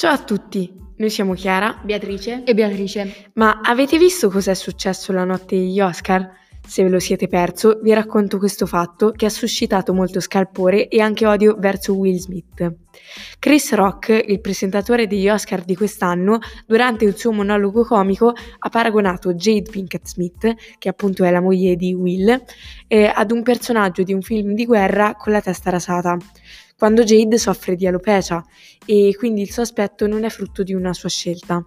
Ciao a tutti, noi siamo Chiara Beatrice e Beatrice. Ma avete visto cos'è successo la notte degli Oscar? Se ve lo siete perso, vi racconto questo fatto che ha suscitato molto scalpore e anche odio verso Will Smith. Chris Rock, il presentatore degli Oscar di quest'anno, durante il suo monologo comico ha paragonato Jade Pinkett Smith, che appunto è la moglie di Will, eh, ad un personaggio di un film di guerra con la testa rasata quando Jade soffre di alopecia e quindi il suo aspetto non è frutto di una sua scelta.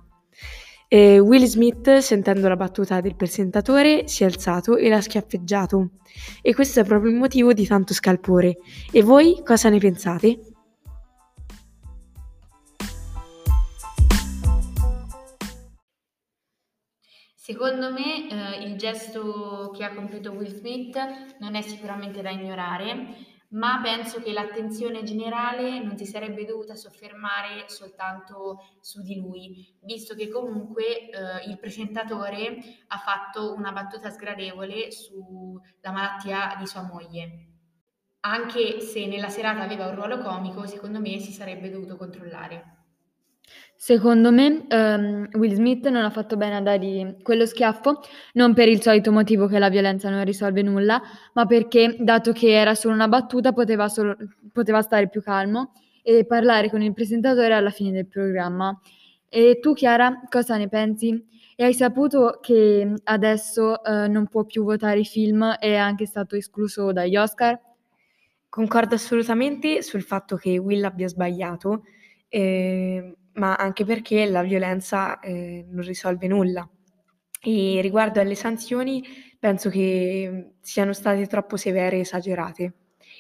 E Will Smith, sentendo la battuta del presentatore, si è alzato e l'ha schiaffeggiato. E questo è proprio il motivo di tanto scalpore. E voi cosa ne pensate? Secondo me eh, il gesto che ha compiuto Will Smith non è sicuramente da ignorare ma penso che l'attenzione generale non si sarebbe dovuta soffermare soltanto su di lui, visto che comunque eh, il presentatore ha fatto una battuta sgradevole sulla malattia di sua moglie. Anche se nella serata aveva un ruolo comico, secondo me si sarebbe dovuto controllare. Secondo me um, Will Smith non ha fatto bene a dargli quello schiaffo, non per il solito motivo che la violenza non risolve nulla, ma perché, dato che era solo una battuta, poteva, solo, poteva stare più calmo e parlare con il presentatore alla fine del programma. E tu, Chiara, cosa ne pensi? E hai saputo che adesso uh, non può più votare i film e è anche stato escluso dagli Oscar? Concordo assolutamente sul fatto che Will abbia sbagliato. Eh, ma anche perché la violenza eh, non risolve nulla. E riguardo alle sanzioni, penso che siano state troppo severe e esagerate.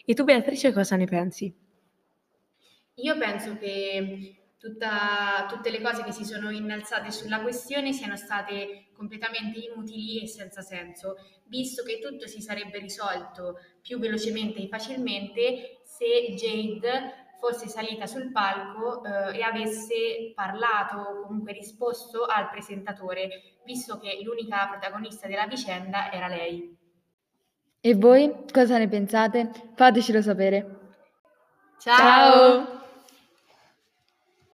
E tu, Beatrice, cosa ne pensi? Io penso che tutta, tutte le cose che si sono innalzate sulla questione siano state completamente inutili e senza senso, visto che tutto si sarebbe risolto più velocemente e facilmente se Jade fosse salita sul palco eh, e avesse parlato o comunque risposto al presentatore, visto che l'unica protagonista della vicenda era lei. E voi cosa ne pensate? Fatecelo sapere. Ciao! Ciao.